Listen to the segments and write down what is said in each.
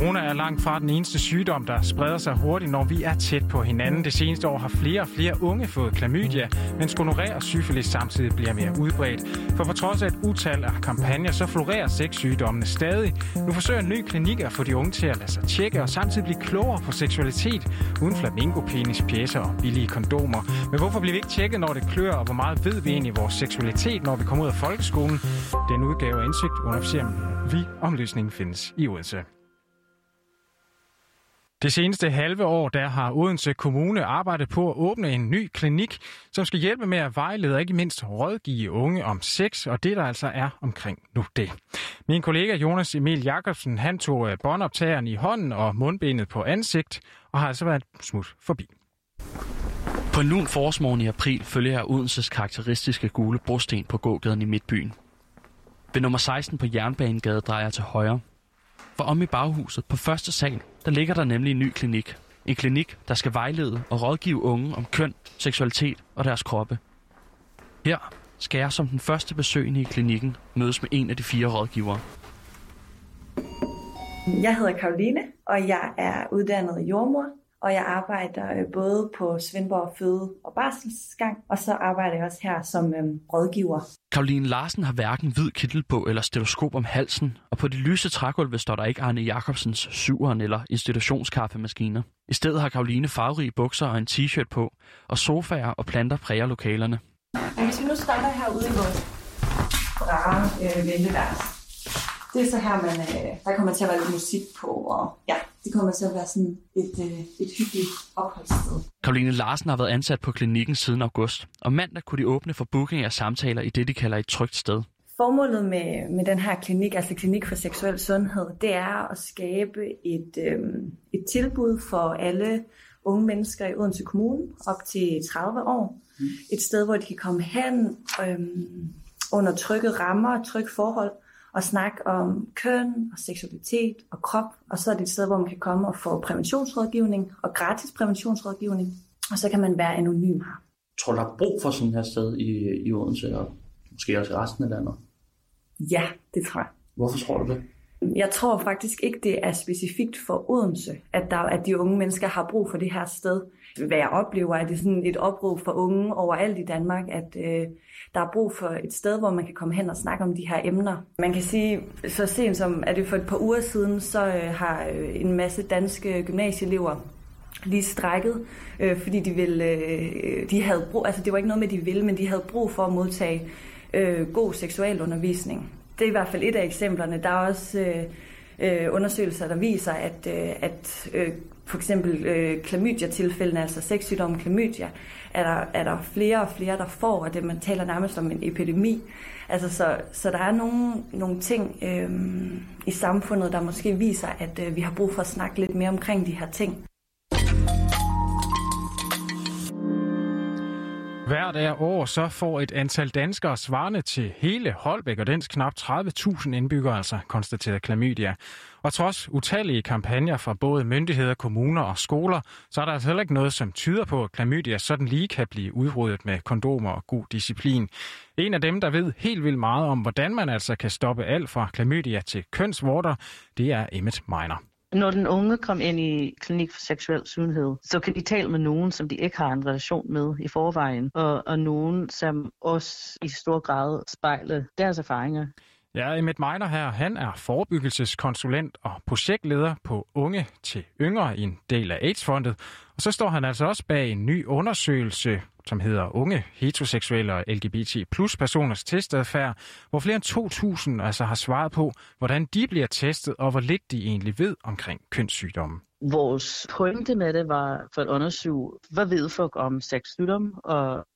Corona er langt fra den eneste sygdom, der spreder sig hurtigt, når vi er tæt på hinanden. Det seneste år har flere og flere unge fået klamydia, mens gonorré og syfilis samtidig bliver mere udbredt. For på trods af et utal af kampagner, så florerer sexsygdommene stadig. Nu forsøger en ny klinik at få de unge til at lade sig tjekke og samtidig blive klogere på seksualitet, uden flamingo, penis, pjæser og billige kondomer. Men hvorfor bliver vi ikke tjekket, når det klør, og hvor meget ved vi egentlig vores seksualitet, når vi kommer ud af folkeskolen? Den udgave af Indsigt underofficer vi om løsningen findes i Odense. Det seneste halve år, der har Odense Kommune arbejdet på at åbne en ny klinik, som skal hjælpe med at vejlede og ikke mindst rådgive unge om sex, og det der altså er omkring nu det. Min kollega Jonas Emil Jakobsen, han tog øh, båndoptageren i hånden og mundbenet på ansigt, og har altså været smut forbi. På en lun forårsmorgen i april følger jeg Odenses karakteristiske gule brosten på gågaden i Midtbyen. Ved nummer 16 på Jernbanegade drejer jeg til højre. For om i baghuset på første sal, der ligger der nemlig en ny klinik. En klinik, der skal vejlede og rådgive unge om køn, seksualitet og deres kroppe. Her skal jeg som den første besøgende i klinikken mødes med en af de fire rådgivere. Jeg hedder Karoline, og jeg er uddannet jordmor og jeg arbejder øh, både på Svendborg Føde- og Barselsgang, og så arbejder jeg også her som øhm, rådgiver. Karoline Larsen har hverken hvid kittel på eller stetoskop om halsen, og på de lyse trægulve står der ikke Arne Jacobsens syveren eller institutionskaffemaskiner. I stedet har Karoline farverige bukser og en t-shirt på, og sofaer og planter præger lokalerne. Hvis vi nu starter herude i vores rare øh, venteværelse, det er så her, man, øh, der kommer til at være lidt musik på, og ja, det kommer til at være sådan et, øh, et hyggeligt opholdssted. Karoline Larsen har været ansat på klinikken siden august, og mandag kunne de åbne for booking af samtaler i det, de kalder et trygt sted. Formålet med, med den her klinik, altså Klinik for Seksuel Sundhed, det er at skabe et, øh, et tilbud for alle unge mennesker i Odense Kommune op til 30 år. Mm. Et sted, hvor de kan komme hen øh, under trygge rammer, trygge forhold, og snakke om køn og seksualitet og krop. Og så er det et sted, hvor man kan komme og få præventionsrådgivning og gratis præventionsrådgivning. Og så kan man være anonym her. Tror du, der er brug for sådan her sted i, i Odense og måske også i resten af landet? Ja, det tror jeg. Hvorfor tror du det? Jeg tror faktisk ikke, det er specifikt for Odense, at, der, at de unge mennesker har brug for det her sted. Hvad jeg oplever, er det sådan et opråb for unge overalt i Danmark, at øh, der er brug for et sted, hvor man kan komme hen og snakke om de her emner. Man kan sige, så sent som er det for et par uger siden, så øh, har øh, en masse danske gymnasieelever lige strækket, øh, fordi de ville, øh, de havde brug, altså det var ikke noget med, de ville, men de havde brug for at modtage øh, god seksualundervisning. Det er i hvert fald et af eksemplerne. Der er også øh, øh, undersøgelser, der viser, at, øh, at øh, for eksempel øh, klamydia-tilfældene, altså sexsygdommen klamydia, er der, er der flere og flere, der får, og det man taler nærmest om en epidemi. Altså, så, så der er nogle, nogle ting øh, i samfundet, der måske viser, at øh, vi har brug for at snakke lidt mere omkring de her ting. Hvert af år så får et antal danskere svarende til hele Holbæk og dens knap 30.000 indbyggere altså konstateret klamydia. Og trods utallige kampagner fra både myndigheder, kommuner og skoler, så er der altså heller ikke noget, som tyder på, at klamydia sådan lige kan blive udryddet med kondomer og god disciplin. En af dem, der ved helt vildt meget om, hvordan man altså kan stoppe alt fra klamydia til kønsvorter, det er Emmet Meiner. Når den unge kom ind i klinik for seksuel sundhed, så kan de tale med nogen, som de ikke har en relation med i forvejen, og, og nogen, som også i stor grad spejler deres erfaringer. Ja, Emmet Meiner her, han er forebyggelseskonsulent og projektleder på Unge til Yngre i en del af AIDS-fondet. Og så står han altså også bag en ny undersøgelse, som hedder Unge heteroseksuelle og LGBT plus personers testadfærd, hvor flere end 2.000 altså har svaret på, hvordan de bliver testet og hvor lidt de egentlig ved omkring kønssygdomme. Vores pointe med det var for at undersøge, hvad ved folk om sexsygdom og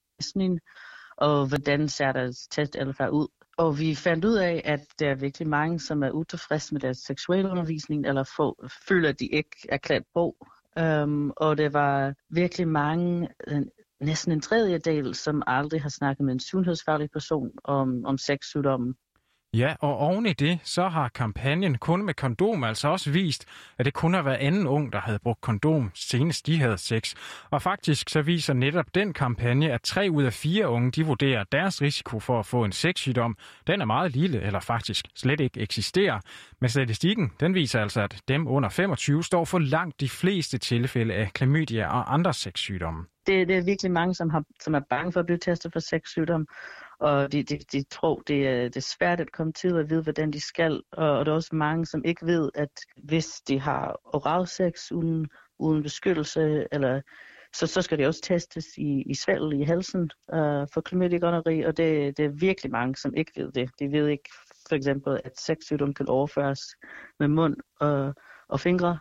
og hvordan ser deres testadfærd ud. Og vi fandt ud af, at der er virkelig mange, som er utilfredse med deres seksuelle undervisning, eller få, føler, at de ikke er klædt på. Um, og det var virkelig mange, øh, næsten en tredjedel, som aldrig har snakket med en sundhedsfaglig person om, om sexsygdomme. Ja, og oven i det, så har kampagnen kun med kondom altså også vist, at det kun har været anden ung, der havde brugt kondom, senest de havde sex. Og faktisk så viser netop den kampagne, at tre ud af fire unge, de vurderer, at deres risiko for at få en sexsygdom, den er meget lille, eller faktisk slet ikke eksisterer. Men statistikken, den viser altså, at dem under 25 står for langt de fleste tilfælde af klamydia og andre sexsygdomme. Det, det er virkelig mange, som, har, som er bange for at blive testet for sexsygdom, og de, de, de tror, det er, det er svært at komme til at vide, hvordan de skal. Og, og der er også mange, som ikke ved, at hvis de har oralsex uden, uden beskyttelse, eller så, så skal de også testes i, i svæl i halsen uh, for klamydia og det, det er virkelig mange, som ikke ved det. De ved ikke for eksempel, at sexsygdom kan overføres med mund og, og fingre.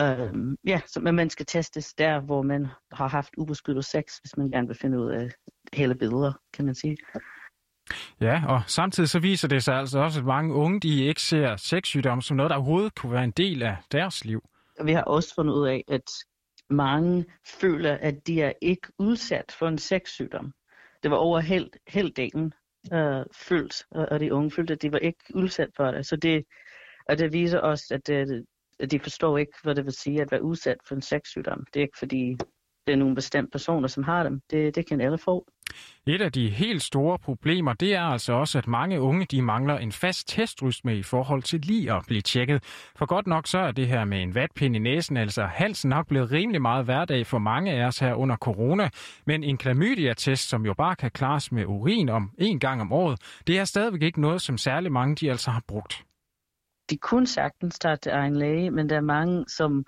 Uh, ja, så men man skal testes der, hvor man har haft ubeskyttet sex, hvis man gerne vil finde ud af hele billeder, kan man sige. Ja, og samtidig så viser det sig altså også, at mange unge de ikke ser sexsygdom som noget, der overhovedet kunne være en del af deres liv. Vi har også fundet ud af, at mange føler, at de er ikke udsat for en sexsygdom. Det var over helt, helt dagen øh, følt, og de unge følte, at de var ikke udsat for det. Så det, og det viser også, at, det, at de forstår ikke, hvad det vil sige at være udsat for en sexsygdom. Det er ikke fordi, det er nogle bestemte personer, som har dem. Det, det kan alle få. Et af de helt store problemer, det er altså også, at mange unge de mangler en fast testrytme i forhold til lige at blive tjekket. For godt nok så er det her med en vatpind i næsen, altså halsen nok blevet rimelig meget hverdag for mange af os her under corona. Men en klamydia-test, som jo bare kan klares med urin om en gang om året, det er stadigvæk ikke noget, som særlig mange de altså har brugt. De kunne sagtens tage til egen læge, men der er mange, som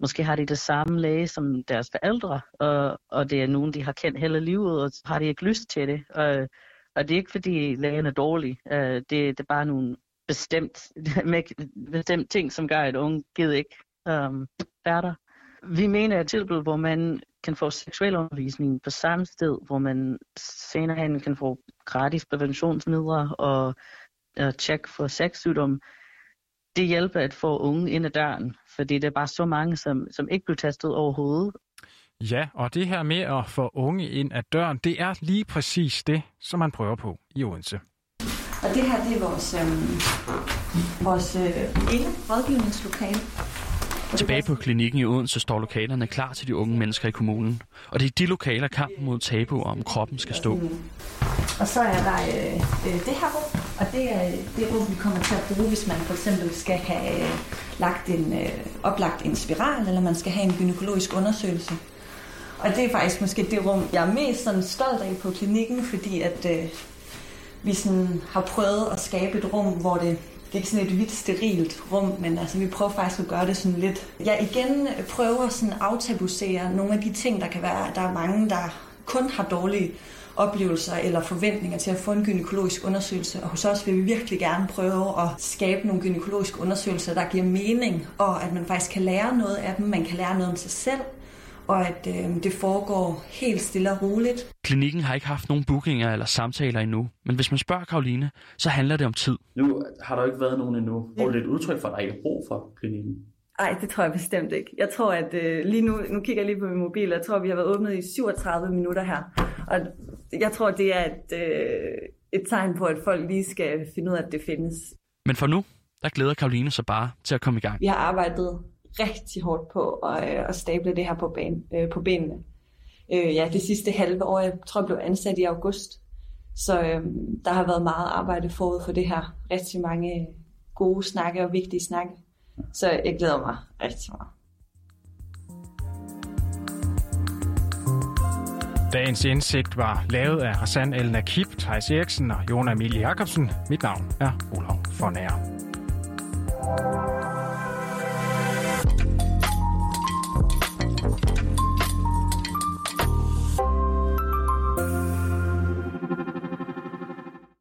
Måske har de det samme læge som deres forældre, og, og det er nogen, de har kendt hele livet, og har de ikke lyst til det. Og, og det er ikke, fordi lægen er dårlig. Uh, det, det er bare nogle bestemt, bestemt ting, som gør, at unge gider ikke um, være der. Vi mener et tilbud, hvor man kan få seksuel undervisning på samme sted, hvor man senere hen kan få gratis præventionsmidler og, og tjek for sexsygdom. Det hjælper at få unge ind ad døren, fordi der er bare så mange, som, som ikke bliver testet overhovedet. Ja, og det her med at få unge ind ad døren, det er lige præcis det, som man prøver på i Odense. Og det her, det er vores, øh, vores øh, ene rådgivningslokale. Tilbage på klinikken i Odense står lokalerne klar til de unge mennesker i kommunen. Og det er de lokaler, kampen mod tabu om kroppen skal stå. Og så er der øh, øh, det her rum, og det er det rum, vi kommer til at bruge, hvis man for eksempel skal have øh, lagt en, øh, oplagt en spiral, eller man skal have en gynækologisk undersøgelse. Og det er faktisk måske det rum, jeg er mest sådan stolt af på klinikken, fordi at øh, vi sådan har prøvet at skabe et rum, hvor det det er ikke sådan et hvidt, sterilt rum, men altså, vi prøver faktisk at gøre det sådan lidt... Jeg igen prøver sådan at aftabusere nogle af de ting, der kan være. Der er mange, der kun har dårlige oplevelser eller forventninger til at få en gynækologisk undersøgelse. Og hos os vil vi virkelig gerne prøve at skabe nogle gynækologiske undersøgelser, der giver mening, og at man faktisk kan lære noget af dem. Man kan lære noget om sig selv, og at øh, det foregår helt stille og roligt. Klinikken har ikke haft nogen bookinger eller samtaler endnu, men hvis man spørger Karoline, så handler det om tid. Nu har der ikke været nogen endnu. Hvor det et udtryk for, at der ikke er brug for klinikken? Nej, det tror jeg bestemt ikke. Jeg tror, at øh, lige nu, nu kigger jeg lige på min mobil, jeg tror, vi har været åbnet i 37 minutter her. Og jeg tror, det er et, øh, et tegn på, at folk lige skal finde ud af, at det findes. Men for nu, der glæder Karoline sig bare til at komme i gang. Vi har arbejdet rigtig hårdt på at, øh, at stable det her på, ban, øh, på benene. Øh, ja, det sidste halve år, jeg tror, jeg blev ansat i august. Så øh, der har været meget arbejde forud for det her. Rigtig mange gode snakke og vigtige snakke. Så jeg glæder mig rigtig meget. Dagens indsigt var lavet af Hassan El Nakib, Thijs Eriksen og Jona Emilie Jacobsen. Mit navn er Olav von you